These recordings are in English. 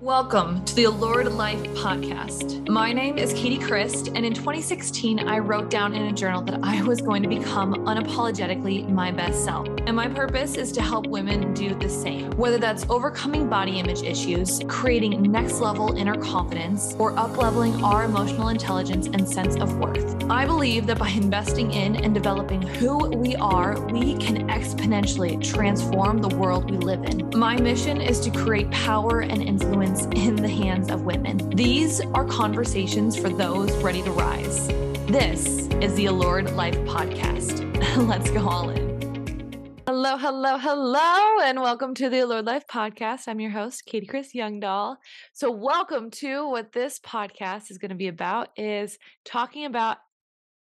Welcome to the Allured Life podcast. My name is Katy Chryst, and in 2016, I wrote down in a journal that I was going to become unapologetically my best self. And my purpose is to help women do the same, whether that's overcoming body image issues, creating next level inner confidence, or upleveling our emotional intelligence and sense of worth. I believe that by investing in and developing who we are, we can exponentially transform the world we live in. My mission is to create power and influence in the hands of women. These are conversations for those ready to rise. This is the Allured Life Podcast. Let's go all in. Hello, hello, hello, and welcome to the Allured Life Podcast. I'm your host, Katy Chryst Youngdahl. So, welcome to what this podcast is going to be about is talking about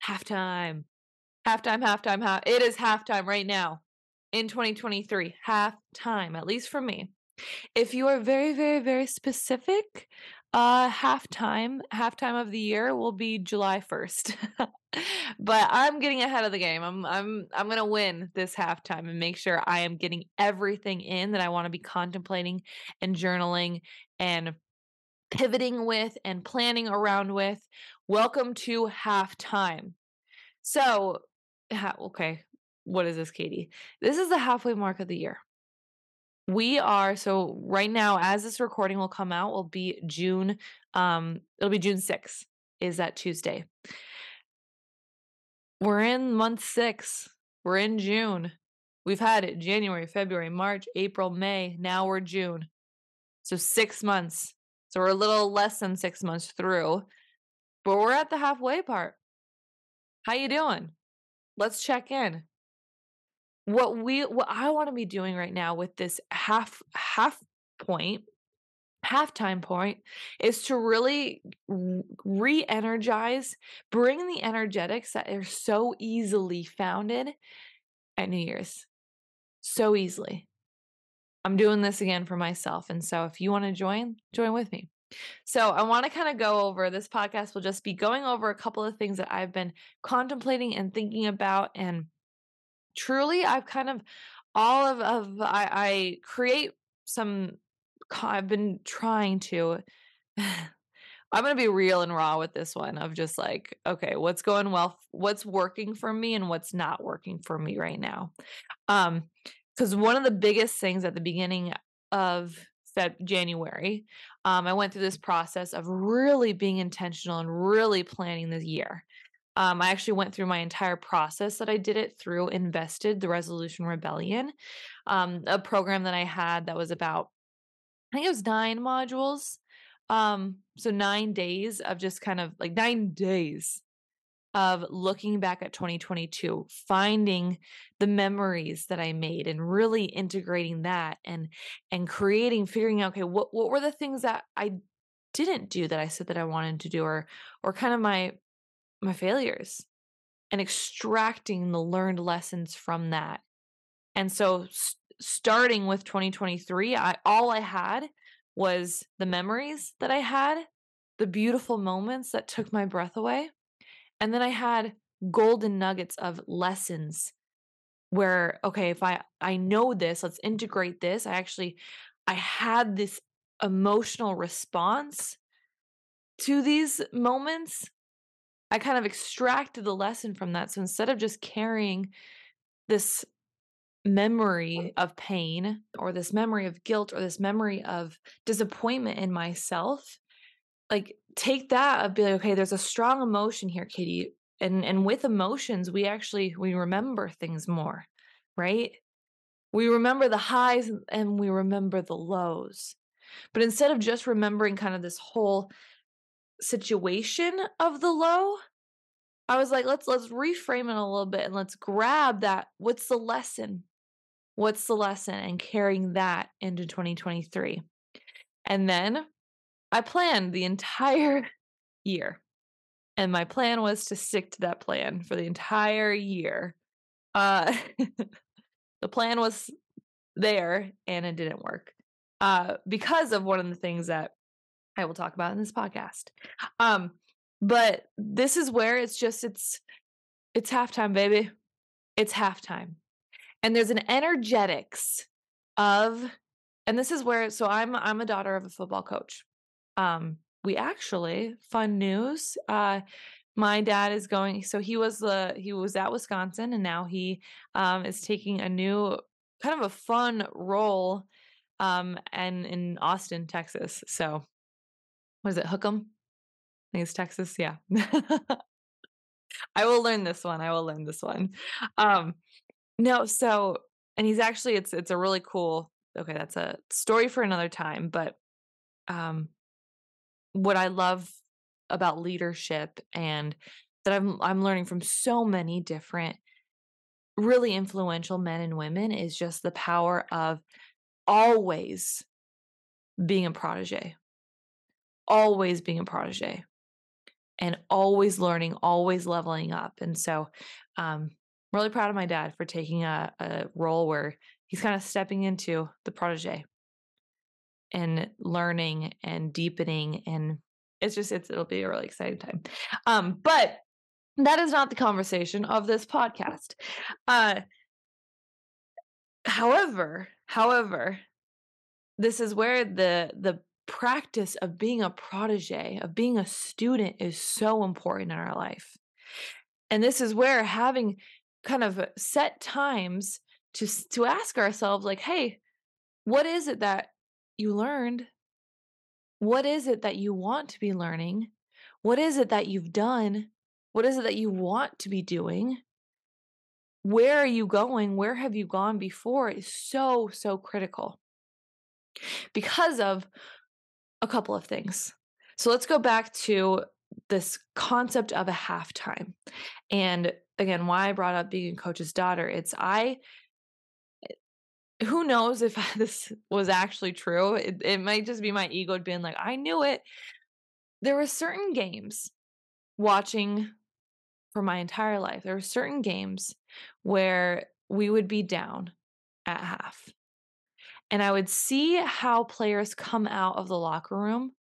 halftime. Halftime, halftime, half. It is halftime right now in 2023. Halftime, at least for me. If you are very, very, very specific, uh halftime, halftime of the year will be July 1st. but I'm getting ahead of the game. I'm I'm I'm going to win this halftime and make sure I am getting everything in that I want to be contemplating and journaling and pivoting with and planning around with. Welcome to halftime. So, ha- okay, what is this, Katie? This is the halfway mark of the year. We are so right now, as this recording will come out, will be June. Um, it'll be June 6th, is that Tuesday. We're in month six. We're in June. We've had it January, February, March, April, May. Now we're June. So six months. So we're a little less than six months through, but we're at the halfway part. How you doing? Let's check in what we what I want to be doing right now with this half half point halftime point is to really re-energize bring the energetics that are so easily founded at new year's. So easily. I'm doing this again for myself and so if you want to join join with me. So i want to kind of go over this podcast will just be going over a couple of things that i've been contemplating and thinking about and truly I've kind of all of of I, I create some I've been trying to I'm going to be real and raw with this one of just like, okay, what's going well, what's working for me and what's not working for me right now. Um, because one of the biggest things at the beginning of Feb- January, um, I went through this process of really being intentional and really planning the year. Um, I actually went through my entire process that I did it through Invested, the Resolution Rebellion, um, a program that I had that was about, I think it was nine modules. Um, so nine days of just kind of like nine days of looking back at 2022 finding the memories that i made and really integrating that and and creating figuring out okay what what were the things that i didn't do that i said that i wanted to do or or kind of my my failures and extracting the learned lessons from that. And so st- starting with 2023, I all I had was the memories that I had, the beautiful moments that took my breath away. And then I had golden nuggets of lessons where okay, if I I know this, let's integrate this. I actually I had this emotional response to these moments I kind of extracted the lesson from that. So instead of just carrying this memory of pain or this memory of guilt or this memory of disappointment in myself, like take that of be like, okay, there's a strong emotion here, Katie. And and with emotions, we actually we remember things more, right? We remember the highs and we remember the lows. But instead of just remembering kind of this whole situation of the low, I was like, let's let's reframe it a little bit and let's grab that. What's the lesson? What's the lesson? And carrying that into 2023. And then I planned the entire year. And my plan was to stick to that plan for the entire year. Uh the plan was there and it didn't work. Uh because of one of the things that I will talk about in this podcast. Um, but this is where it's just it's it's halftime, baby. It's halftime. And there's an energetics of and this is where so I'm I'm a daughter of a football coach. Um, we actually fun news. Uh, my dad is going. So he was the he was at Wisconsin, and now he um, is taking a new kind of a fun role um, and in Austin, Texas. So was it Hook 'em? I think it's Texas. Yeah. I will learn this one. I will learn this one. Um, no, so and he's actually it's it's a really cool. Okay, that's a story for another time. But um, what I love about leadership and that I'm I'm learning from so many different really influential men and women is just the power of always being a protege. Always being a protege and always learning, always leveling up. And so um, I'm really proud of my dad for taking a, a role where he's kind of stepping into the protege and learning and deepening and it's just it's it'll be a really exciting time um but that is not the conversation of this podcast uh however however this is where the the practice of being a protege, of being a student is so important in our life. And this is where having kind of set times to to ask ourselves like, "Hey, what is it that you learned? What is it that you want to be learning? What is it that you've done? What is it that you want to be doing? Where are you going? Where have you gone before?" is so so critical. Because of a couple of things. So let's go back to this concept of a halftime. And again, why I brought up being a coach's daughter, it's I eh, who knows if this was actually true. It, it might just be my ego being like, I knew it. There were certain games watching for my entire life. There were certain games where we would be down at half and I would see how players come out of the locker room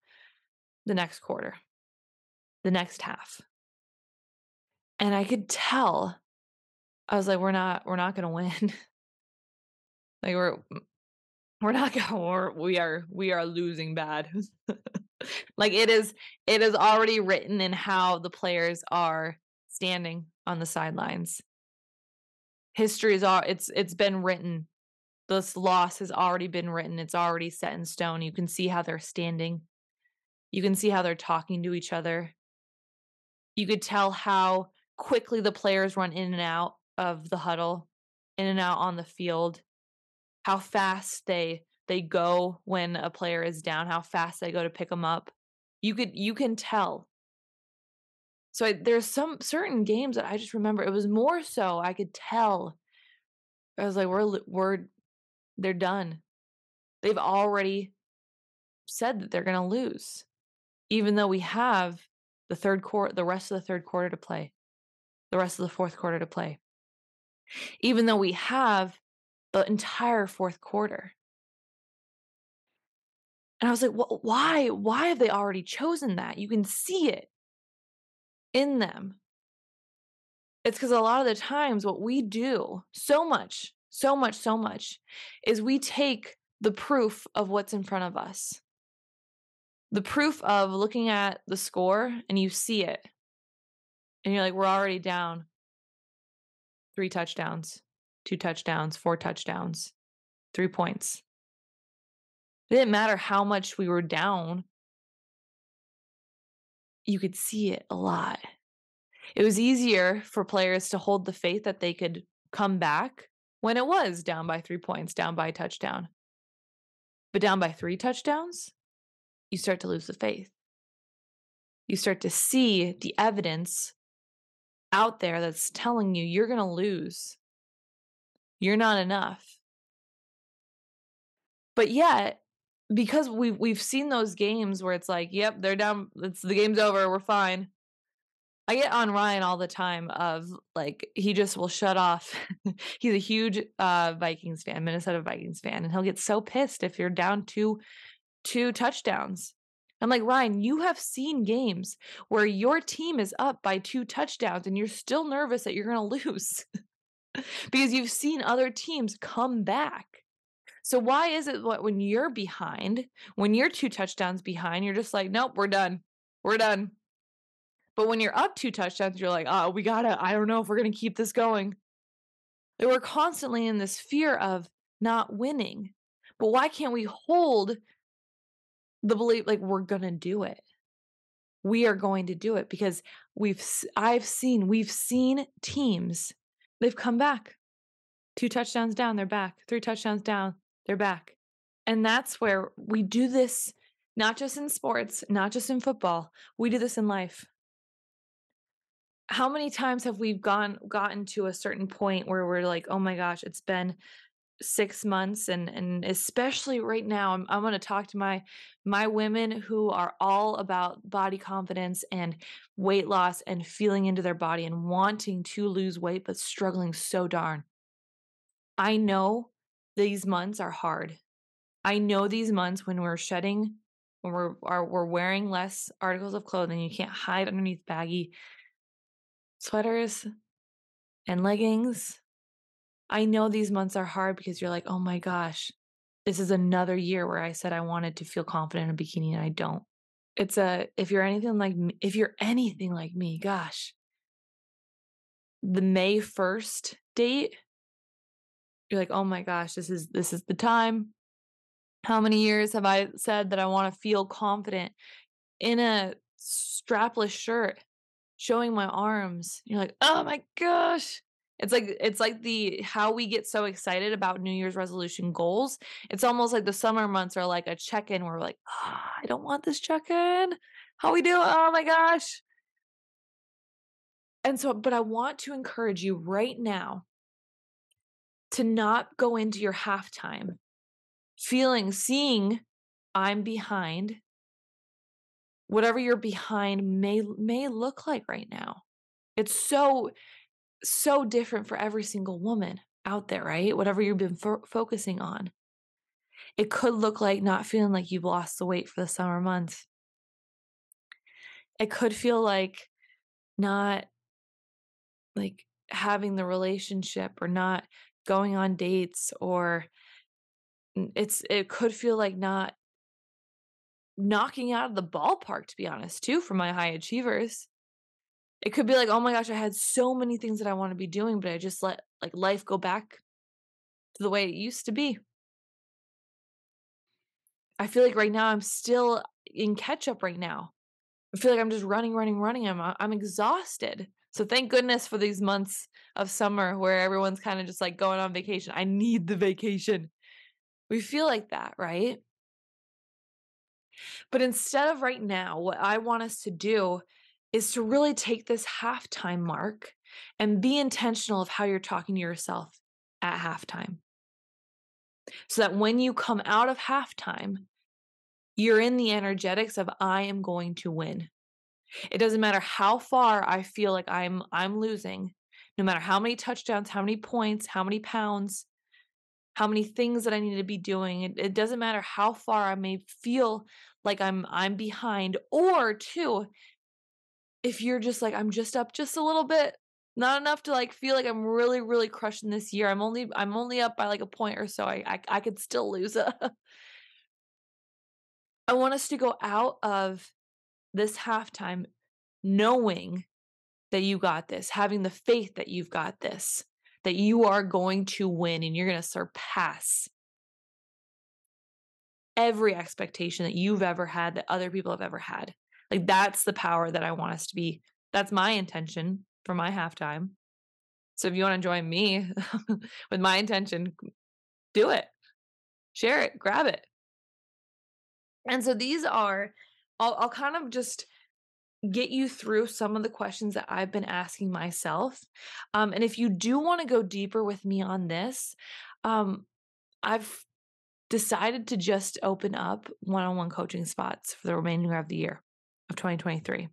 the next quarter, the next half. And I could tell I was like, we're not, we're not gonna win. like we're we're not gonna we're, we are we are losing bad. like it is it is already written in how the players are standing on the sidelines. History is all it's it's been written this loss has already been written. It's already set in stone. You can see how they're standing. You can see how they're talking to each other. You could tell how quickly the players run in and out of the huddle, in and out on the field, how fast they they go when a player is down, how fast they go to pick them up. You could you can tell. So I, there's some certain games that I just remember. It was more so I could tell. I was like, we're we're they're done. They've already said that they're going to lose, even though we have the third quarter, the rest of the third quarter to play, the rest of the fourth quarter to play, even though we have the entire fourth quarter. And I was like, well, why? Why have they already chosen that? You can see it in them. It's because a lot of the times what we do so much so much, so much, is we take the proof of what's in front of us. The proof of looking at the score and you see it. And you're like, we're already down three touchdowns, two touchdowns, four touchdowns, three points. It didn't matter how much we were down, you could see it a lot. It was easier for players to hold the faith that they could come back when it was down by three points, down by a touchdown. But down by three touchdowns, you start to lose the faith. You start to see the evidence out there that's telling you you're going to lose. You're not enough. But yet, because we've we've seen those games where it's like, yep, they're down, it's the game's over, we're fine. I get on Ryan all the time of like he just will shut off. He's a huge uh Vikings fan, Minnesota Vikings fan, and he'll get so pissed if you're down two two touchdowns. I'm like, Ryan, you have seen games where your team is up by two touchdowns and you're still nervous that you're going to lose because you've seen other teams come back. So why is it what when you're behind, when you're 2 touchdowns behind, you're just like, "Nope, we're done. We're done." But when you're up 2 touchdowns, you're like, "Oh, we gotta I don't know if we're gonna keep this going." And we're constantly in this fear of not winning. But why can't we hold the belief like we're gonna do it? We are going to do it because we've I've seen we've seen teams, they've come back. 2 touchdowns down, they're back. 3 touchdowns down, they're back. And that's where we do this not just in sports, not just in football, we do this in life. How many times have we gone gotten to a certain point where we're like, "Oh my gosh, it's been 6 months," and and especially right now, I'm I'm gonna talk to my my women who are all about body confidence and weight loss and feeling into their body and wanting to lose weight, but struggling so darn. I know these months are hard. I know these months when we're shedding, when we're are we're wearing less articles of clothing, you can't hide underneath baggy sweaters and leggings. I know these months are hard because you're like, "Oh my gosh, this is another year where I said I wanted to feel confident in a bikini and I don't." It's a if you're anything like m if you're anything like me, gosh the May 1st date you're like, "Oh my gosh, this is this is the time. How many years have I said that I wanna feel confident in a strapless shirt, showing my arms?" You're like, "Oh my gosh." It's like it's like the how we get so excited about New Year's resolution goals. It's almost like the summer months are like a check-in where we're like, "Ah, I don't want this check-in. How we do? Oh my gosh." And so but I want to encourage you right now to not go into your halftime feeling seeing I'm behind whatever you're behind may may look like right now. It's so, so different for every single woman out there, right? Whatever you've been fo focusing on. It could look like not feeling like you've lost the weight for the summer months. It could feel like not like, having the relationship or not going on dates or it's it could feel like not knocking out of the ballpark, to be honest, too, for my high achievers. It could be like, "Oh my gosh, I had so many things that I wanna be doing, but I just let, like, life go back to the way it used to be." I feel like right now I'm still in catch-up right now. I feel like I'm just running, running, running, I'm, uh I'm exhausted. So thank goodness for these months of summer where everyone's kinda just, like, going on vacation. I need the vacation. We feel like that, right? But instead of right now, what I want us to do is to really take this halftime mark and be intentional of how you're talking to yourself at halftime. So that when you come out of halftime, you're in the energetics of, "I am going to win." It doesn't matter how far I feel like I'm I'm losing, no matter how many touchdowns, how many points, how many pounds, how many things that I need to be doing, it it doesn't matter how far I may feel like I'm I'm behind, or 2 if you're just like, "I'm just up just a little bit, not enough to, like, feel like I'm really, really crushing this year. I'm only I'm only up by, like, a point or so. I I I could still lose." I want us to go out of this halftime knowing that you got this, having the faith that you've got this, that you are going to win and you're gonna surpass every expectation that you've ever had, that other people have ever had. Like, that's the power that I want us to be that's my intention for my halftime. So if you wanna join me with my intention, do it. Share it, grab it. And so these are I'll I'll kind of just get you through some of the questions that I've been asking myself. Um, and if you do wanna go deeper with me on this, um, I've decided to just open up one-on-one coaching spots for the remainder of the year of 2023.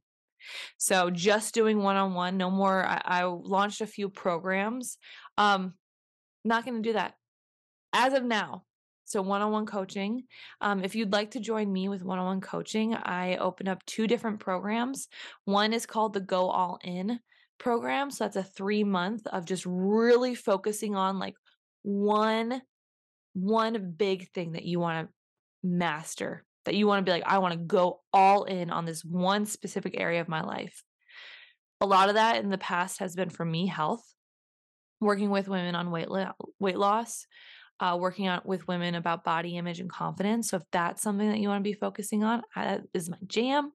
So just doing one-on-one, no more I I launched a few programs. Um, not gonna do that as of now. So one-on-one coaching. Um, if you'd like to join me with one-on-one coaching, I open up 2 different programs. One is called the Go All In program, so that's a 3 month of just really focusing on, like, 1 one big thing that you want to master, that you want to be like, I want to go all in on this one specific area of my life. A lot of that in the past has been for me health, working with women on weight, lo- weight loss, uh, working out with women about body image and confidence. So if that's something that you want to be focusing on, that is my jam.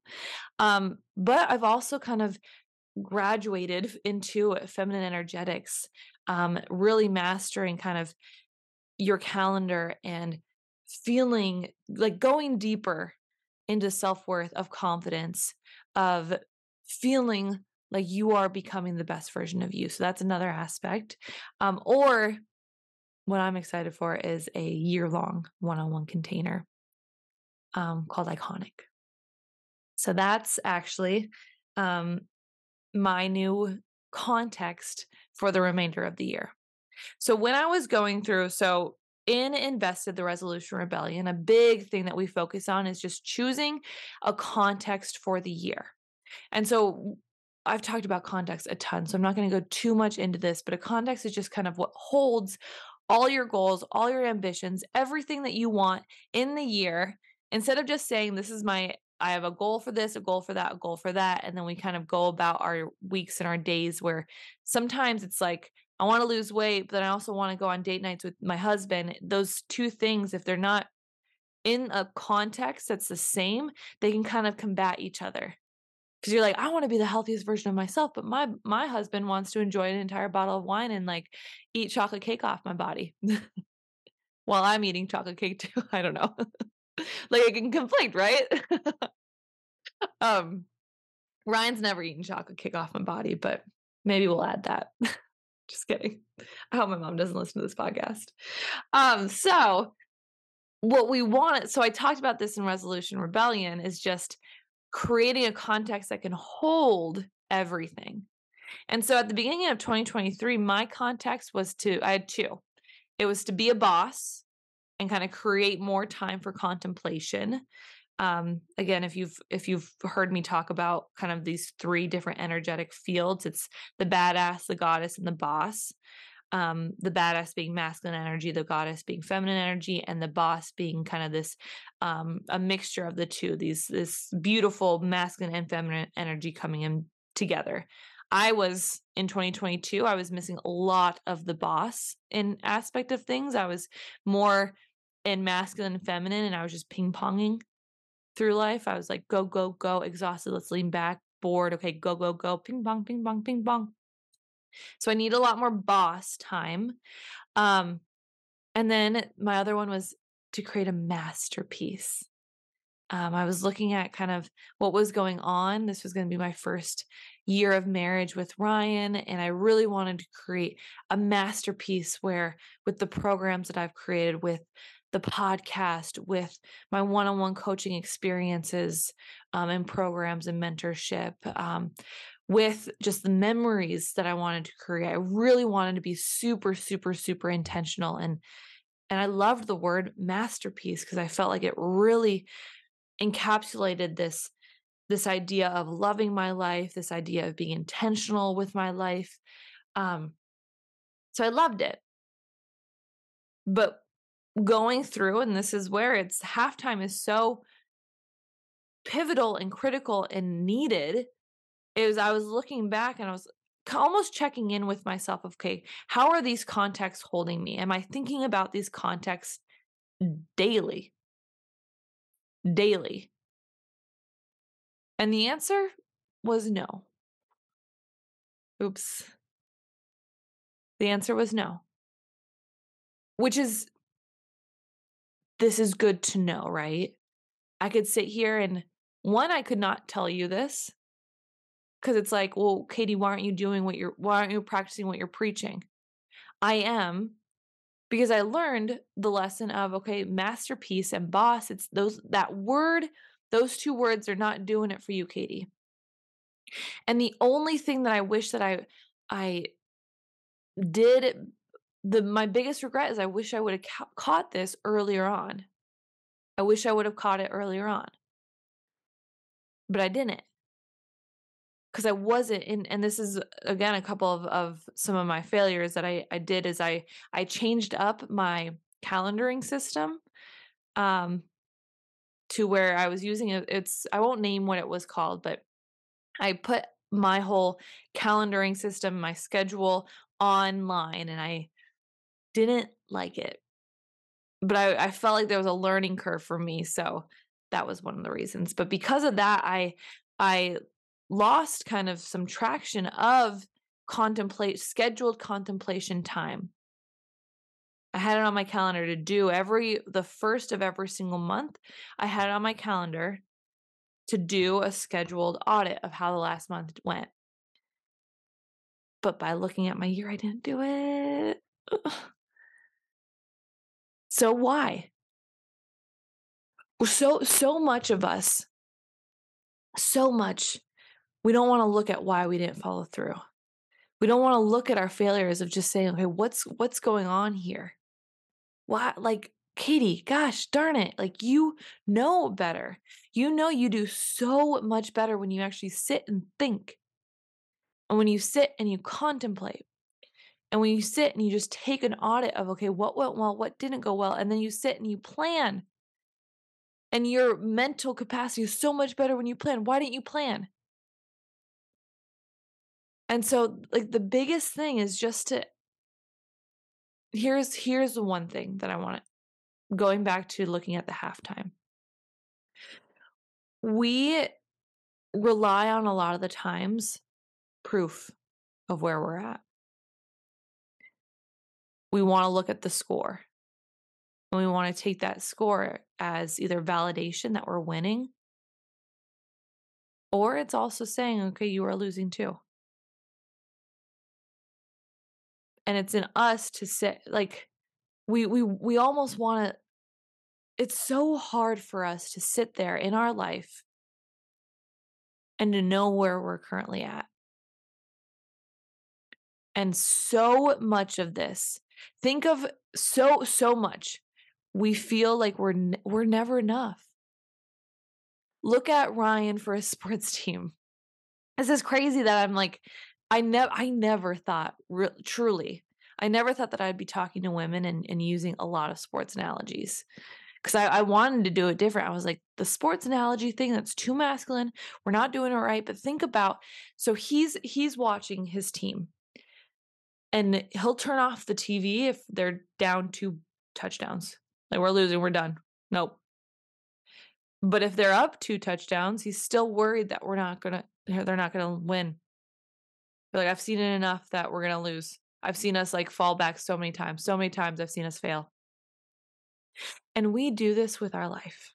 Um, but I've also kind of graduated into feminine energetics, um, really mastering kind of your calendar and feeling like going deeper into self worth, of confidence, of feeling like you are becoming the best version of you. So that's another aspect. Um, or what I'm excited for is a year long one on one container um, called Iconic. So that's actually um, my new context for the remainder of the year. So when I was going through, so in invested the resolution rebellion, a big thing that we focus on is just choosing a context for the year. And so I've talked about context a ton, so I'm not going to go too much into this, but a context is just kind of what holds all your goals, all your ambitions, everything that you want in the year, instead of just saying, This is my, I have a goal for this, a goal for that, a goal for that. And then we kind of go about our weeks and our days where sometimes it's like, I want to lose weight, but then I also want to go on date nights with my husband. Those two things, if they're not in a context that's the same, they can kind of combat each other because you're like i want to be the healthiest version of myself but my my husband wants to enjoy an entire bottle of wine and like eat chocolate cake off my body. While i'm eating chocolate cake too i don't know. Like it can conflict right? Um ryan's never eaten chocolate cake off my body but maybe we'll add that. Just kidding. I hope my mom doesn't listen to this podcast. Um so what we want so i talked about this in resolution rebellion is just creating a context that can hold everything. And so at the beginning of 2023, my context was to, I had two. It was to be a boss and kind of create more time for contemplation. Um, again, if you've if you've heard me talk about kind of these three different energetic fields, it's the badass, the goddess, and the boss um, the badass being masculine energy, the goddess being feminine energy, and the boss being kind of this um, a mixture of the two. These this beautiful masculine and feminine energy coming in together. I was in 2022. I was missing a lot of the boss in aspect of things. I was more in masculine and feminine, and I was just ping ponging through life. I was like, go, go, go, exhausted. Let's lean back, bored. Okay, go, go, go, ping pong, ping pong, ping pong. So I need a lot more boss time. Um, and then my other one was to create a masterpiece. Um, I was looking at kind of what was going on. This was going to be my first year of marriage with Ryan, and I really wanted to create a masterpiece where, with the programs that I've created, with the podcast, with my one on one coaching experiences um, and programs and mentorship, um, with just the memories that I wanted to create. I really wanted to be super, super, super intentional. And and I loved the word masterpiece because I felt like it really encapsulated this this idea of loving my life, this idea of being intentional with my life. Um, so I loved it. But going through, and this is where it's halftime is so pivotal and critical and needed it was I was looking back and I was almost checking in with myself of okay, how are these contexts holding me? Am I thinking about these contexts daily? Daily. And the answer was no. Oops. The answer was no. Which is this is good to know, right? I could sit here and one, I could not tell you this because it's like, well, Katie, why aren't you doing what you're, why aren't you practicing what you're preaching? I am because I learned the lesson of, okay, masterpiece and boss, it's those, that word, those two words are not doing it for you, Katie. And the only thing that I wish that I, I did, the, my biggest regret is I wish I would have ca- caught this earlier on. I wish I would have caught it earlier on. But I didn't because I wasn't in and this is again a couple of, of some of my failures that I, I did is I I changed up my calendaring system um to where I was using it it's I won't name what it was called, but I put my whole calendaring system, my schedule online and I didn't like it. But I I felt like there was a learning curve for me, so that was one of the reasons. But because of that, I I lost kind of some traction of contemplate scheduled contemplation time. I had it on my calendar to do every the first of every single month. I had it on my calendar to do a scheduled audit of how the last month went. But by looking at my year, I didn't do it. So why? So so much of us so much we don't want to look at why we didn't follow through. We don't want to look at our failures of just saying, "Okay, what's what's going on here?" Why like Katie, gosh darn it. Like you know better. You know you do so much better when you actually sit and think. And when you sit and you contemplate. And when you sit and you just take an audit of, okay, what went well, what didn't go well, and then you sit and you plan. And your mental capacity is so much better when you plan. Why didn't you plan? And so, like, the biggest thing is just to here's here's the one thing that I want going back to looking at the halftime. We rely on a lot of the times proof of where we're at. We want to look at the score. And we want to take that score as either validation that we're winning, or it's also saying, okay, you are losing too. And it's in us to sit like we we we almost want to it's so hard for us to sit there in our life and to know where we're currently at. And so much of this, think of so so much we feel like we're we're never enough. Look at Ryan for a sports team. This is crazy that I'm like, I never I never thought re- truly. I never thought that I'd be talking to women and, and using a lot of sports analogies. Because I, I wanted to do it different. I was like, the sports analogy thing, that's too masculine. We're not doing it right. But think about so he's he's watching his team. And he'll turn off the TV if they're down two touchdowns. Like we're losing, we're done. Nope. But if they're up two touchdowns, he's still worried that we're not gonna they're not gonna win. Like I've seen it enough that we're gonna lose. I've seen us like fall back so many times. So many times I've seen us fail. And we do this with our life.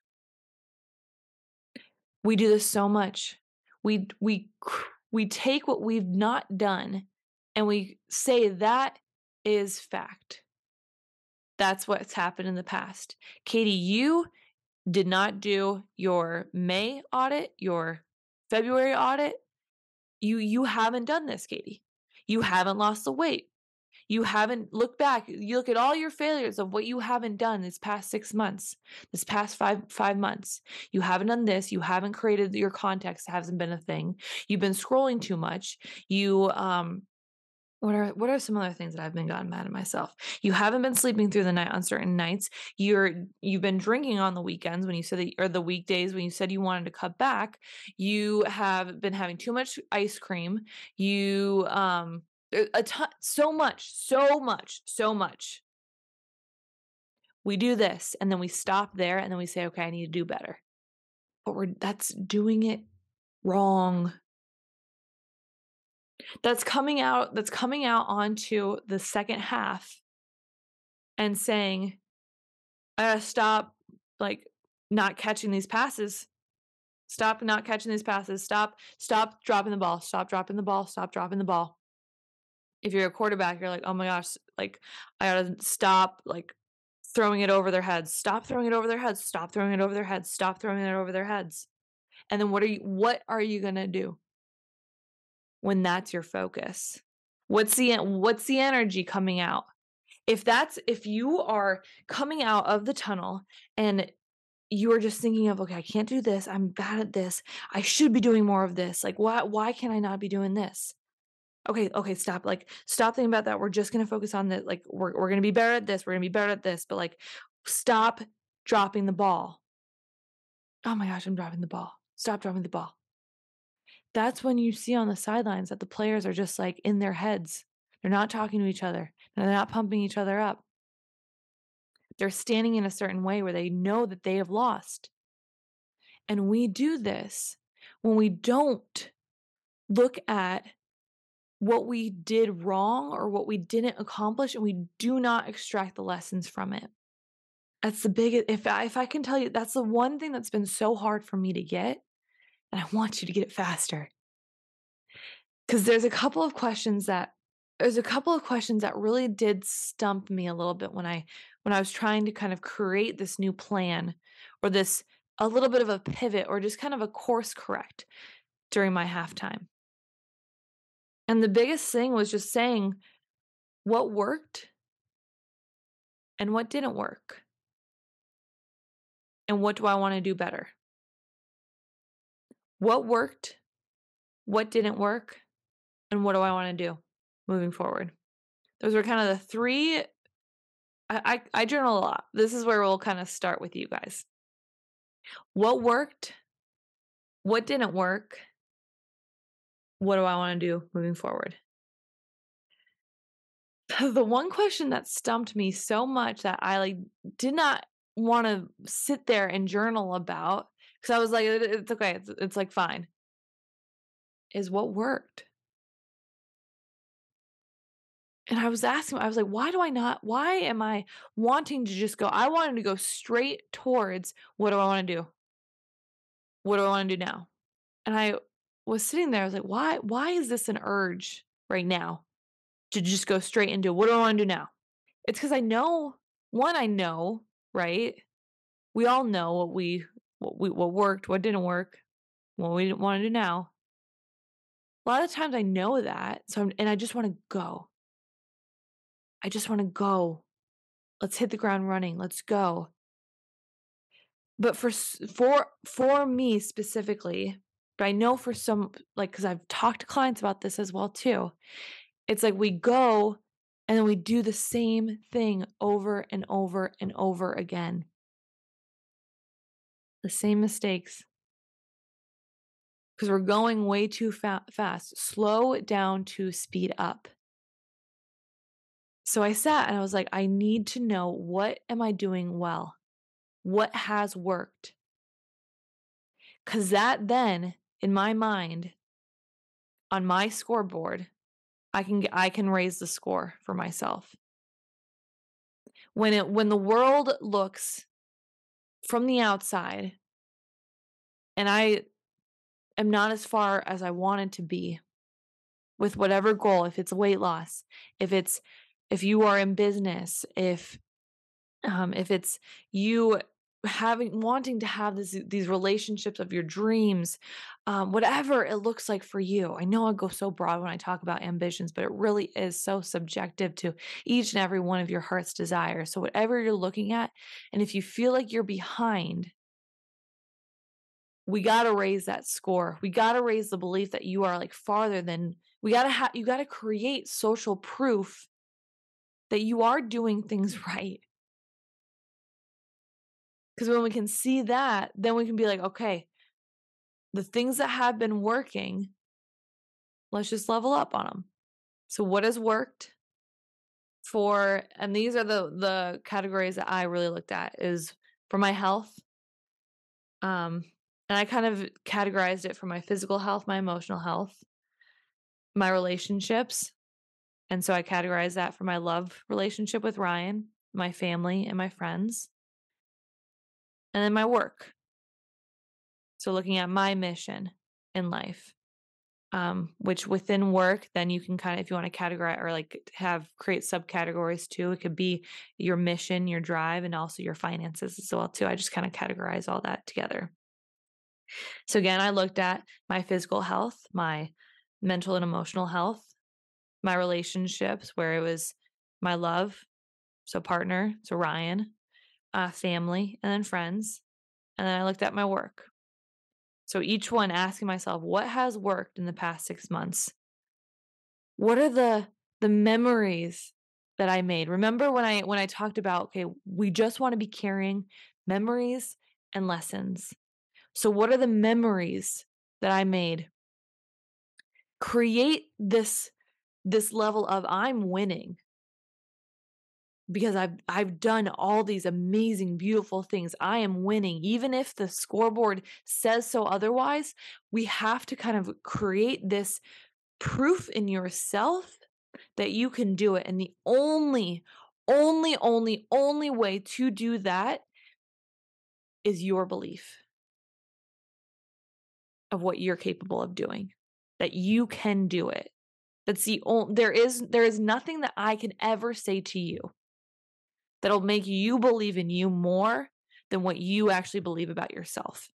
We do this so much. We we we take what we've not done and we say that is fact. That's what's happened in the past. Katie, you did not do your May audit, your February audit. You you haven't done this, Katie. You haven't lost the weight. You haven't looked back. You look at all your failures of what you haven't done this past 6 months, this past 5 5 months. You haven't done this, you haven't created your context hasn't been a thing. You've been scrolling too much. You um what are what are some other things that I've been gotten mad at myself? You haven't been sleeping through the night on certain nights. You're you've been drinking on the weekends when you said that or the weekdays when you said you wanted to cut back. You have been having too much ice cream. You um a ton so much, so much, so much. We do this and then we stop there and then we say, okay, I need to do better. But we're that's doing it wrong that's coming out that's coming out onto the second half and saying i gotta stop like not catching these passes. Stop not catching these passes. Stop stop dropping the ball. Stop dropping the ball. Stop dropping the ball. If you're a quarterback you're like oh my gosh like i gotta stop like throwing it over their heads. Stop throwing it over their heads. Stop throwing it over their heads. Stop throwing it over their heads. And then what are you what are you gonna do when that's your focus? What's the what's the energy coming out? If that's if you are coming out of the tunnel and you are just thinking of okay, I can't do this. I'm bad at this. I should be doing more of this. Like why why can I not be doing this? Okay, okay, stop. Like, stop thinking about that. We're just gonna focus on the like, we're we're gonna be better at this. We're gonna be better at this, but like, stop dropping the ball. Oh my gosh, I'm dropping the ball. Stop dropping the ball. That's when you see on the sidelines that the players are just like in their heads. They're not talking to each other. and They're not pumping each other up. They're standing in a certain way where they know that they have lost. And we do this when we don't look at what we did wrong or what we didn't accomplish and we do not extract the lessons from it. That's the biggest if I if I can tell you that's the one thing that's been so hard for me to get and I want you to get it faster. Cuz there's a couple of questions that there's a couple of questions that really did stump me a little bit when I when I was trying to kind of create this new plan or this a little bit of a pivot or just kind of a course correct during my halftime. And the biggest thing was just saying what worked and what didn't work. And what do I want to do better? What worked? What didn't work? And what do I want to do moving forward? Those were kind of the three. I, I, I journal a lot. This is where we'll kind of start with you guys. What worked? What didn't work? What do I want to do moving forward? The one question that stumped me so much that I like did not want to sit there and journal about because I was like, it's okay, it's, it's like fine, is what worked. And I was asking, I was like, why do I not, why am I wanting to just go? I wanted to go straight towards what do I want to do? What do I want to do now? And I was sitting there, I was like, why, why is this an urge right now to just go straight into what do I want to do now? It's because I know, one, I know, right? We all know what we, what we, what worked, what didn't work, what we didn't want to do now. A lot of times I know that. So, I'm, and I just want to go. I just want to go. Let's hit the ground running. Let's go. But for for for me specifically, but I know for some like cuz I've talked to clients about this as well too. It's like we go and then we do the same thing over and over and over again. The same mistakes. Because we're going way too fa- fast. Slow down to speed up. So I sat and I was like, I need to know what am I doing well? What has worked? Because that then, in my mind, on my scoreboard, I can I can raise the score for myself. When it when the world looks from the outside and I am not as far as I wanted to be with whatever goal, if it's weight loss, if it's if you are in business, if um, if it's you having wanting to have this, these relationships of your dreams, um, whatever it looks like for you. I know I go so broad when I talk about ambitions, but it really is so subjective to each and every one of your heart's desires. So whatever you're looking at, and if you feel like you're behind, we got to raise that score. We got to raise the belief that you are like farther than we got to have you got to create social proof that you are doing things right. Because when we can see that, then we can be like, okay, the things that have been working, let's just level up on them. So, what has worked for, and these are the the categories that I really looked at is for my health. Um, and I kind of categorized it for my physical health, my emotional health, my relationships, and so I categorized that for my love relationship with Ryan, my family, and my friends. And then my work. So looking at my mission in life. Um, which within work, then you can kind of, if you want to categorize or like have create subcategories too, it could be your mission, your drive, and also your finances as well too. I just kind of categorize all that together. So again, I looked at my physical health, my mental and emotional health, my relationships where it was my love, so partner, so Ryan, uh, family, and then friends. And then I looked at my work. So each one asking myself, what has worked in the past six months? What are the the memories that I made? Remember when I when I talked about okay, we just want to be carrying memories and lessons. So what are the memories that I made? Create this this level of I'm winning because I've I've done all these amazing beautiful things. I am winning even if the scoreboard says so otherwise. We have to kind of create this proof in yourself that you can do it and the only only only only way to do that is your belief of what you're capable of doing that you can do it that's the only there is there is nothing that i can ever say to you that'll make you believe in you more than what you actually believe about yourself.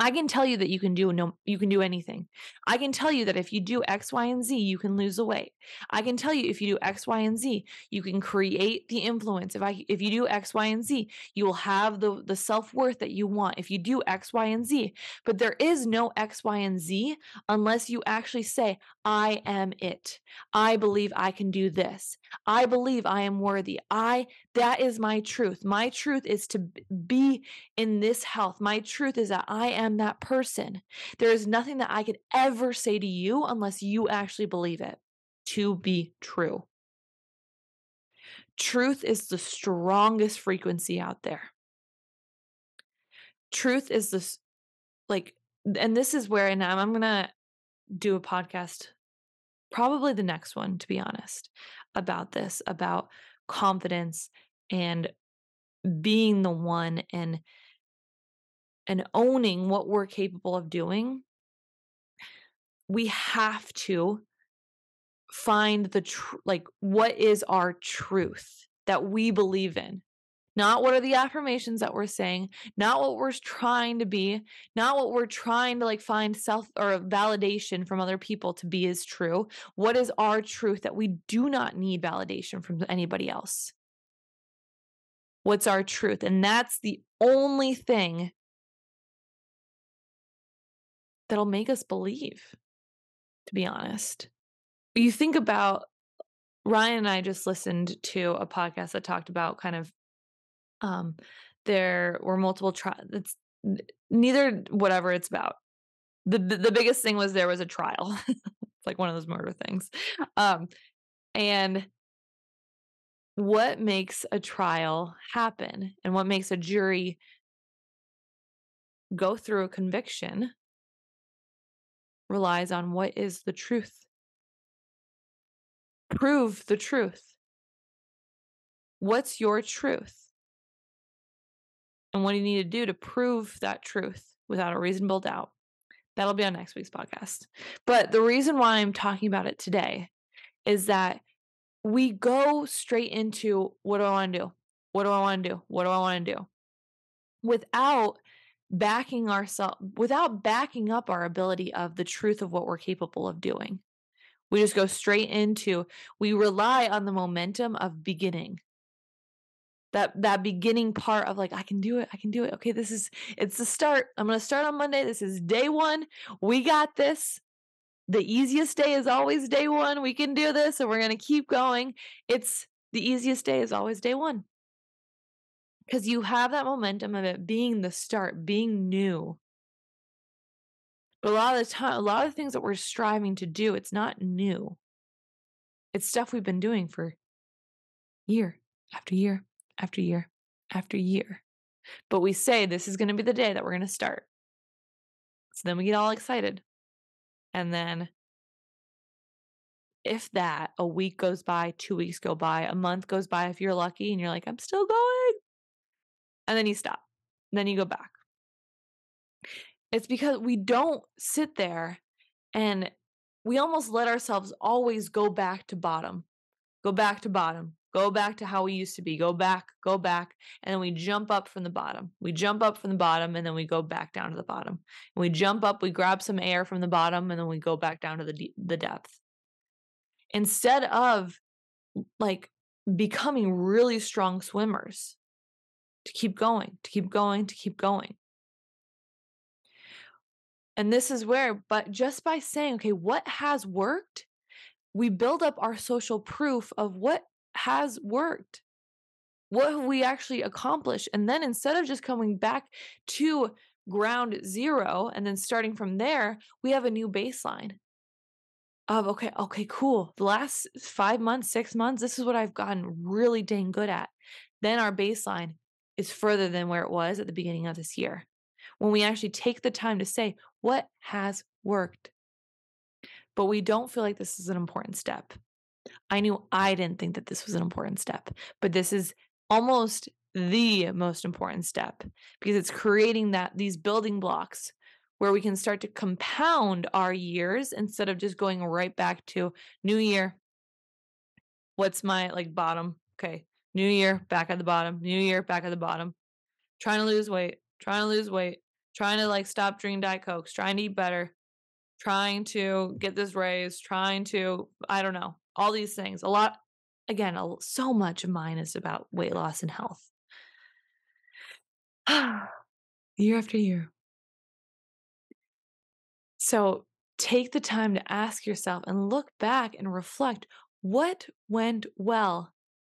I can tell you that you can do no you can do anything. I can tell you that if you do X, Y, and Z, you can lose the weight. I can tell you if you do X, Y, and Z, you can create the influence. If I if you do X, Y, and Z, you will have the the self-worth that you want. If you do X, Y, and Z. But there is no X, Y, and Z unless you actually say, I am it. I believe I can do this. I believe I am worthy. I that is my truth. My truth is to be in this health. My truth is that I am that person. There is nothing that I could ever say to you unless you actually believe it to be true. Truth is the strongest frequency out there. Truth is this, like, and this is where, and I'm, I'm going to do a podcast, probably the next one, to be honest, about this, about confidence and being the one and and owning what we're capable of doing we have to find the tr- like what is our truth that we believe in not what are the affirmations that we're saying not what we're trying to be not what we're trying to like find self or validation from other people to be is true. What is our truth that we do not need validation from anybody else? What's our truth? And that's the only thing that'll make us believe to be honest. You think about Ryan and I just listened to a podcast that talked about kind of um, there were multiple trials. It's neither whatever it's about. The, the, biggest thing was there was a trial. it's like one of those murder things. Um, and what makes a trial happen and what makes a jury go through a conviction relies on what is the truth. Prove the truth. What's your truth? And what do you need to do to prove that truth without a reasonable doubt. That'll be on next week's podcast. But the reason why I'm talking about it today is that we go straight into what do I want to do? What do I want to do? What do I want to do? Without backing ourselves, without backing up our ability of the truth of what we're capable of doing. We just go straight into, we rely on the momentum of beginning that that beginning part of like i can do it i can do it okay this is it's the start i'm going to start on monday this is day one we got this the easiest day is always day one we can do this and we're going to keep going it's the easiest day is always day one. Because you have that momentum of it being the start being new. But a lot of the time a lot of the things that we're striving to do it's not new. It's stuff we've been doing for year after year after year after year. But we say this is going to be the day that we're going to start. So then we get all excited. And then, if that, a week goes by, two weeks go by, a month goes by if you're lucky, and you're like, I'm still going. And then you stop. And then you go back. It's because we don't sit there and we almost let ourselves always go back to bottom, go back to bottom, Go back to how we used to be. Go back, go back. And then we jump up from the bottom. We jump up from the bottom and then we go back down to the bottom. And we jump up, we grab some air from the bottom and then we go back down to the the depth. Instead of like becoming really strong swimmers to keep going, to keep going, to keep going. And this is where, but just by saying, okay, what has worked we build up our social proof of what has worked. What have we actually accomplished? And then instead of just coming back to ground zero and then starting from there, we have a new baseline of okay, okay, cool. The last five months, six months, this is what I've gotten really dang good at. Then our baseline is further than where it was at the beginning of this year. When we actually take the time to say, what has worked? But we don't feel like this is an important step. I knew I didn't think that this was an important step, but this is almost the most important step because it's creating that these building blocks where we can start to compound our years instead of just going right back to new year. What's my like bottom? Okay new year back at the bottom new year back at the bottom. Trying to lose weight trying to lose weight trying to like stop drinking diet cokes trying to eat better trying to get this raise trying to i don't know all these things a lot again so much of mine is about weight loss and health year after year. So take the time to ask yourself and look back and reflect what went well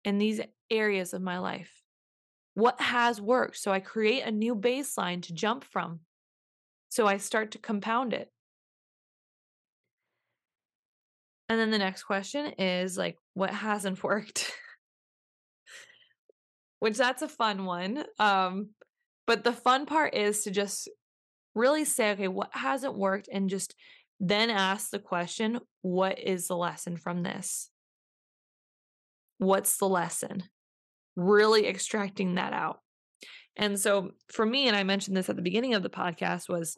in these areas of my life? What has worked? So I create a new baseline to jump from. So I start to compound it. And then the next question is like, what hasn't worked? Which that's a fun one. Um, but the fun part is to just really say, okay, what hasn't worked? And just then ask the question, what is the lesson from this? What's the lesson? Really extracting that out. And so for me, and I mentioned this at the beginning of the podcast, was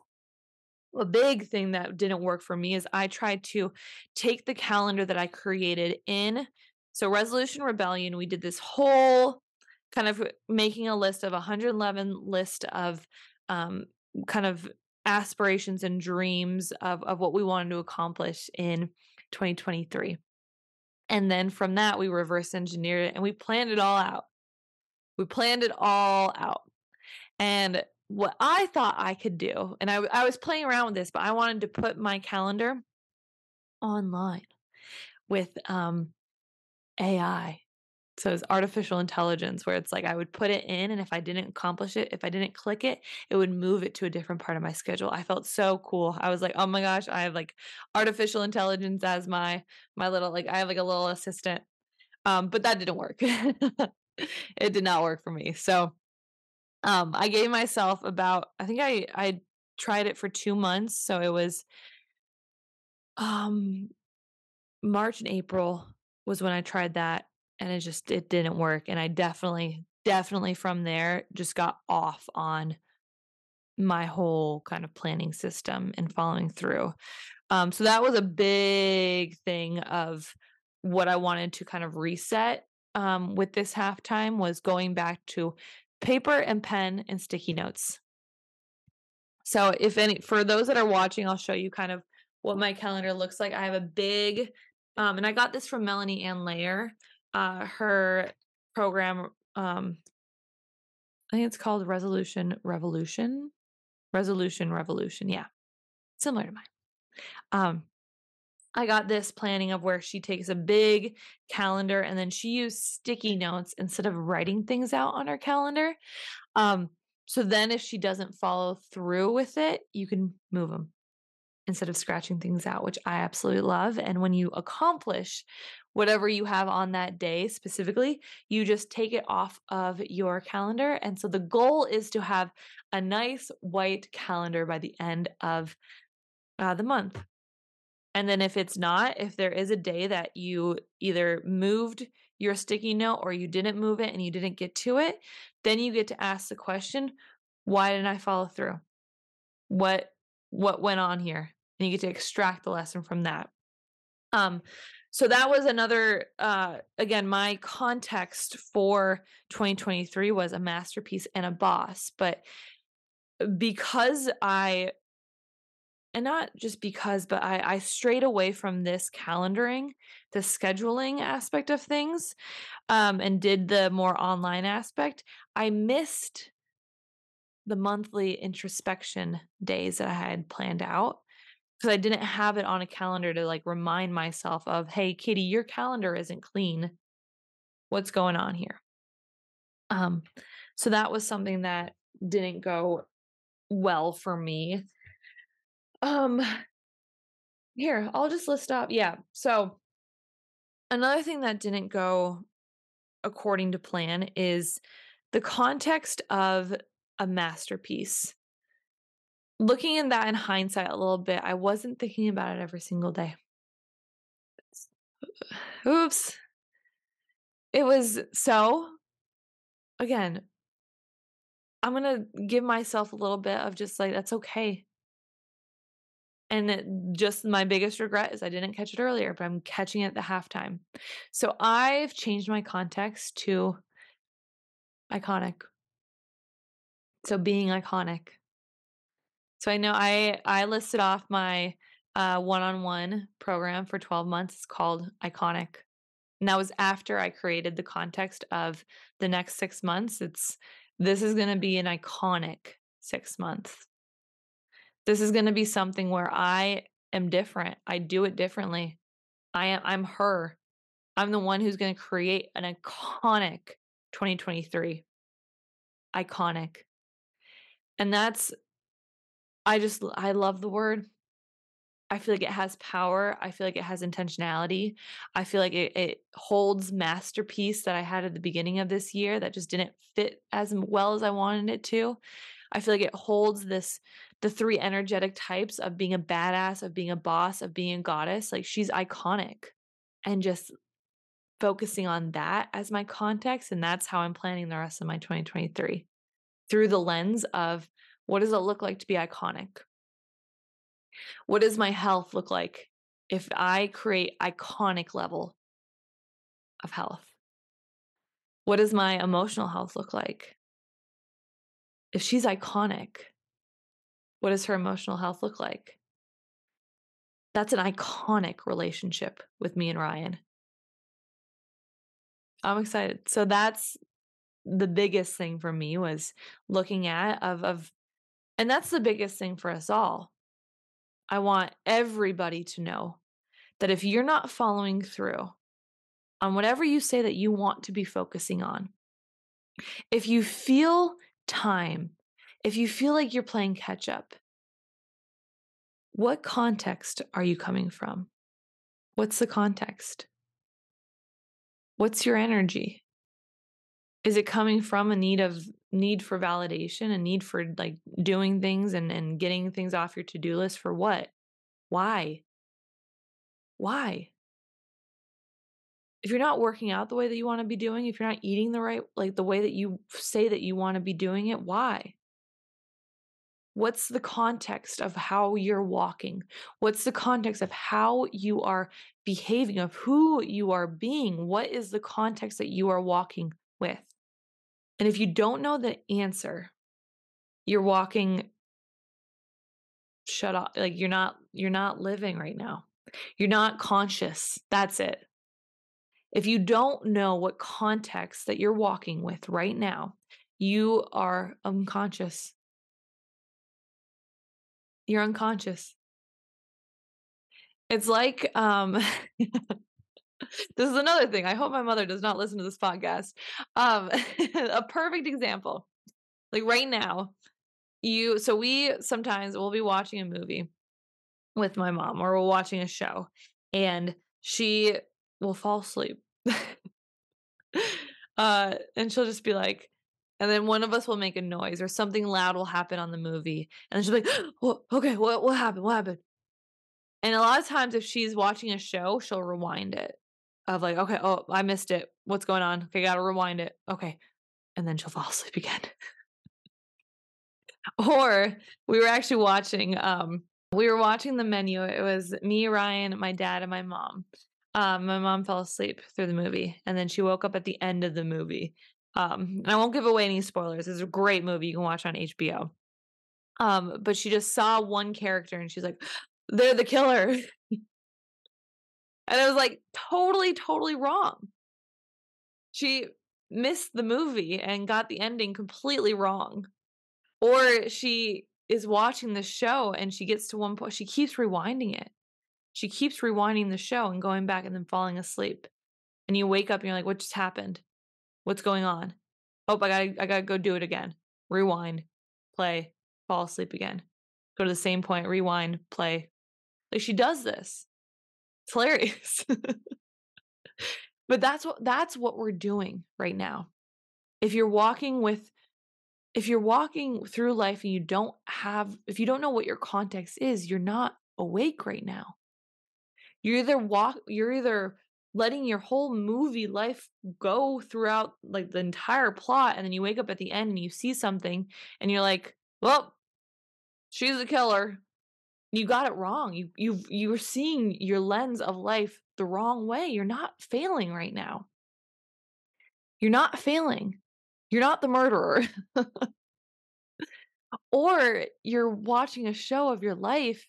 a big thing that didn't work for me is I tried to take the calendar that I created in. So, Resolution Rebellion, we did this whole kind of making a list of 111 list of um, kind of aspirations and dreams of, of what we wanted to accomplish in 2023. And then from that, we reverse engineered it and we planned it all out. We planned it all out. And what I thought I could do, and I, I was playing around with this, but I wanted to put my calendar online with um, AI so it's artificial intelligence where it's like I would put it in and if I didn't accomplish it, if I didn't click it, it would move it to a different part of my schedule. I felt so cool. I was like, "Oh my gosh, I have like artificial intelligence as my my little like I have like a little assistant." Um but that didn't work. it did not work for me. So um I gave myself about I think I I tried it for 2 months, so it was um March and April was when I tried that and it just it didn't work and i definitely definitely from there just got off on my whole kind of planning system and following through. Um so that was a big thing of what i wanted to kind of reset um with this halftime was going back to paper and pen and sticky notes so if any for those that are watching i'll show you kind of what my calendar looks like i have a big um and i got this from melanie ann layer uh, her program. Um, I think it's called Resolution Revolution. Resolution Revolution. Yeah. Similar to mine. Um, I got this planning of where she takes a big calendar and then she used sticky notes instead of writing things out on her calendar. Um, so then if she doesn't follow through with it, you can move them instead of scratching things out, which I absolutely love. And when you accomplish whatever you have on that day specifically, you just take it off of your calendar. And so the goal is to have a nice white calendar by the end of uh, the month. And then if it's not, if there is a day that you either moved your sticky note or you didn't move it and you didn't get to it, then you get to ask the question, why didn't I follow through? What what went on here? And you get to extract the lesson from that. Um, so that was another uh again my context for 2023 was a masterpiece and a boss but because i and not just because but i i strayed away from this calendaring the scheduling aspect of things um and did the more online aspect i missed the monthly introspection days that i had planned out because I didn't have it on a calendar to, like, remind myself of, "Hey, Kitty, your calendar isn't clean. What's going on here?" Um, so that was something that didn't go well for me. Um here, I'll just list off yeah, so another thing that didn't go according to plan is the context of a masterpiece. Looking in that in hindsight a little bit, I wasn't thinking about it every single day. Oops. It was so again I'm gonna give myself a little bit of just like, "That's okay." And just my biggest regret is I didn't catch it earlier, but I'm catching it at the halftime. So I've changed my context to iconic. So being iconic. So I know I I listed off my, uh, one-on-one program for 12 months, it's called Iconic. And that was after I created the context of the next 6 months, it's this is gonna be an iconic 6 months. This is gonna be something where I am different, I do it differently. I am I'm her. I'm the one who's gonna create an iconic 2023. Iconic. And that's I just I love the word. I feel like it has power, I feel like it has intentionality, I feel like it it holds masterpiece that I had at the beginning of this year that just didn't fit as well as I wanted it to. I feel like it holds this the 3 energetic types of being a badass, of being a boss, of being a goddess, like, she's iconic. And just focusing on that as my context, and that's how I'm planning the rest of my 2023. Through the lens of what does it look like to be iconic? What does my health look like if I create iconic level of health? What does my emotional health look like? If she's iconic, what does her emotional health look like? That's an iconic relationship with me and Ryan. I'm excited. So that's the biggest thing for me was looking at of of and that's the biggest thing for us all. I want everybody to know that if you're not following through on whatever you say that you want to be focusing on, if you feel time, if you feel like you're playing catch up what context are you coming from? What's the context? What's your energy? Is it coming from a need of need for validation, a need for, like, doing things and and getting things off your to-do list for what? Why? Why? If you're not working out the way that you wanna be doing, if you're not eating the right like, the way that you say that you wanna be doing it, why? What's the context of how you're walking? What's the context of how you are behaving, of who you are being? What is the context that you are walking with? And if you don't know the answer, you're walking shut off like, you're not you're not living right now. You're not conscious, that's it. If you don't know what context that you're walking with right now, you are unconscious. You're unconscious. It's like, um this is another thing, I hope my mother does not listen to this podcast. Um, a perfect example, like, right now, you so we sometimes we'll be watching a movie with my mom, or we're watching a show, and she will fall asleep. Uh, and she'll just be like and then one of us will make a noise, or something loud will happen on the movie, and be like, "Wha okay, what what happened? What happened?" And a lot of times, if she's watching a show, she'll rewind it, of like, "Okay, oh, I missed it. What's going on? Okay, gotta rewind it. Okay." And then she'll fall asleep again. Or, we were actually watching, um we were watching the menu, it was me, Ryan, my dad, and my mom. Um, my mom fell asleep through the movie, and then she woke up at the end of the movie. Um, and I won't give away any spoilers, it's a great movie you can watch on HBO. Um, but she just saw 1 character, and she's like, "They're the killer." And it was, like, totally, totally wrong. She missed the movie and got the ending completely wrong. Or she is watching the show and she gets to one point she keeps rewinding it. She keeps rewinding the show and going back and then falling asleep. And you wake up and you're like, "What just happened? What's going on? Oh, I gotta I gotta go do it again. Rewind, play, fall asleep again. Go to the same point, rewind, play." Like she does this. It's hilarious. but that's what that's what we're doing right now. If you're walking with if you're walking through life and you don't have if you don't know what your context is, you're not awake right now. You're either walk you're either letting your whole movie life go throughout like the entire plot and then you wake up at the end and you see something and you're like, "Well, she's a killer." You got it wrong. You you you're seeing your lens of life the wrong way. You're not failing right now. You're not failing. You're not the murderer. or you're watching a show of your life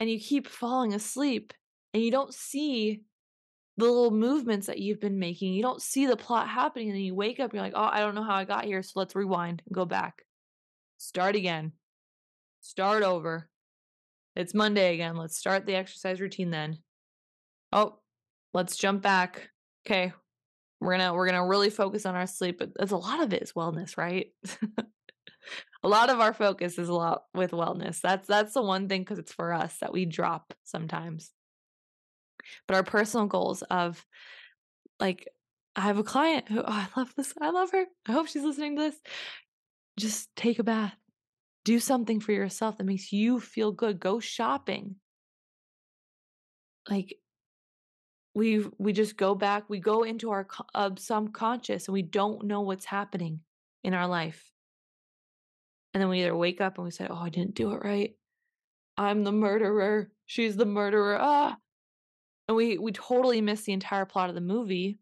and you keep falling asleep and you don't see the little movements that you've been making. You don't see the plot happening and then you wake up you're like, "Oh, I don't know how I got here, so let's rewind and go back. Start again. Start over. It's Monday again. Let's start the exercise routine then. Oh, let's jump back. Okay. We're to we're to really focus on our sleep, but that's a lot of it is wellness, right? a lot of our focus is a lot with wellness. That's that's the one thing cuz it's for us that we drop sometimes. But our personal goals of like I have a client who oh, I love this. I love her. I hope she's listening to this. Just take a bath. Do something for yourself that makes you feel good. Go shopping. Like we we just go back, we go into our uh, subconscious and we don't know what's happening in our life. And then we either wake up and we say, "Oh, I didn't do it right. I'm the murderer. She's the murderer." Ah. And we we totally miss the entire plot of the movie.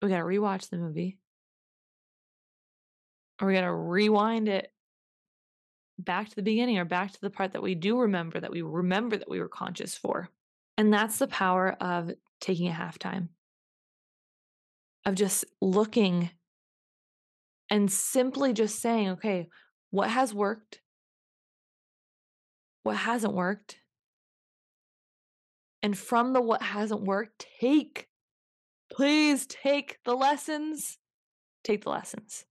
We got to rewatch the movie. Or we got to rewind it back to the beginning or back to the part that we do remember that we remember that we were conscious for. And that's the power of taking a halftime, of just looking and simply just saying, okay, what has worked? What hasn't worked? And from the what hasn't worked, take, please take the lessons, take the lessons,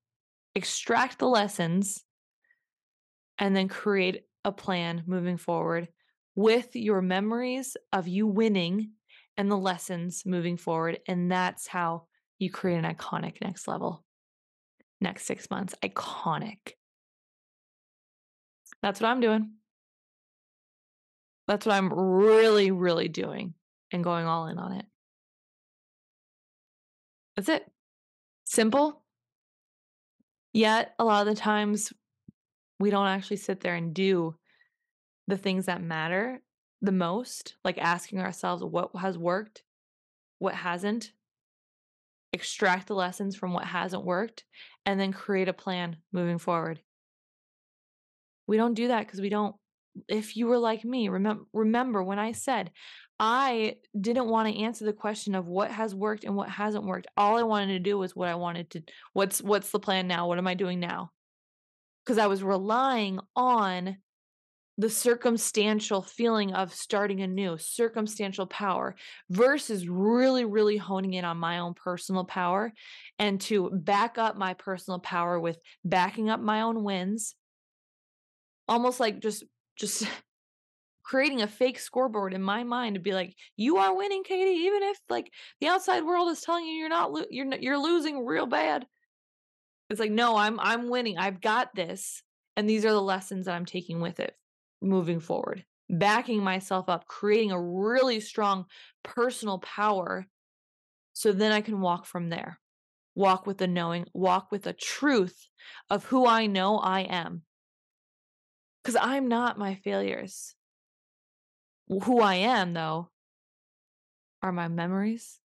extract the lessons, and then create a plan moving forward with your memories of you winning and the lessons moving forward. And that's how you create an iconic next level. Next six months, iconic. That's what I'm doing. That's what I'm really, really doing and going all in on it. That's it. Simple. Yet, a lot of the times, we don't actually sit there and do the things that matter the most, like asking ourselves what has worked, what hasn't, extract the lessons from what hasn't worked, and then create a plan moving forward. We don't do that because we don't. If you were like me, remember remember when I said I didn't want to answer the question of what has worked and what hasn't worked. All I wanted to do was what I wanted to what's what's the plan now? What am I doing now? Cuz I was relying on the circumstantial feeling of starting anew, circumstantial power, versus really, really honing in on my own personal power and to back up my personal power with backing up my own wins. Almost like just, just creating a fake scoreboard in my mind to be like, you are winning, Katy, even if like the outside world is telling you you're not, lo- you're, you're losing real bad. It's like, no, I'm, I'm winning. I've got this. And these are the lessons that I'm taking with it moving forward, backing myself up, creating a really strong personal power. So then I can walk from there, walk with the knowing, walk with the truth of who I know I am. Because I'm not my failures. Who I am, though, are my memories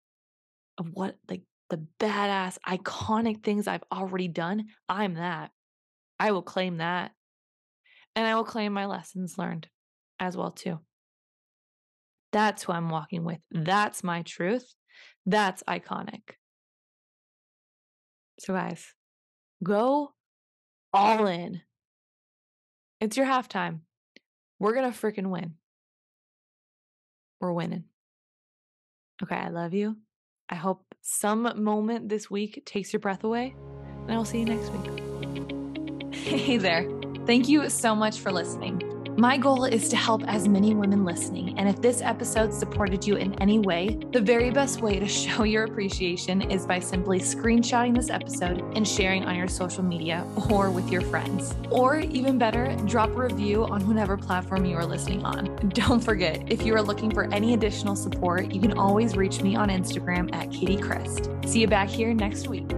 of what, like, the badass, iconic things I've already done. I'm that. I will claim that. And I will claim my lessons learned as well too. That's who I'm walking with. That's my truth. That's iconic. So guys, go all in. It's your halftime. We're going to freaking win. We're winning. Okay, I love you. I hope some moment this week takes your breath away, and I will see you next week. Hey there. Thank you so much for listening. My goal is to help as many women listening, and if this episode supported you in any way, the very best way to show your appreciation is by simply screenshotting this episode and sharing on your social media or with your friends. Or even better, drop a review on whatever platform you are listening on. Don't forget, if you are looking for any additional support, you can always reach me on Instagram at Katy Chryst. See you back here next week.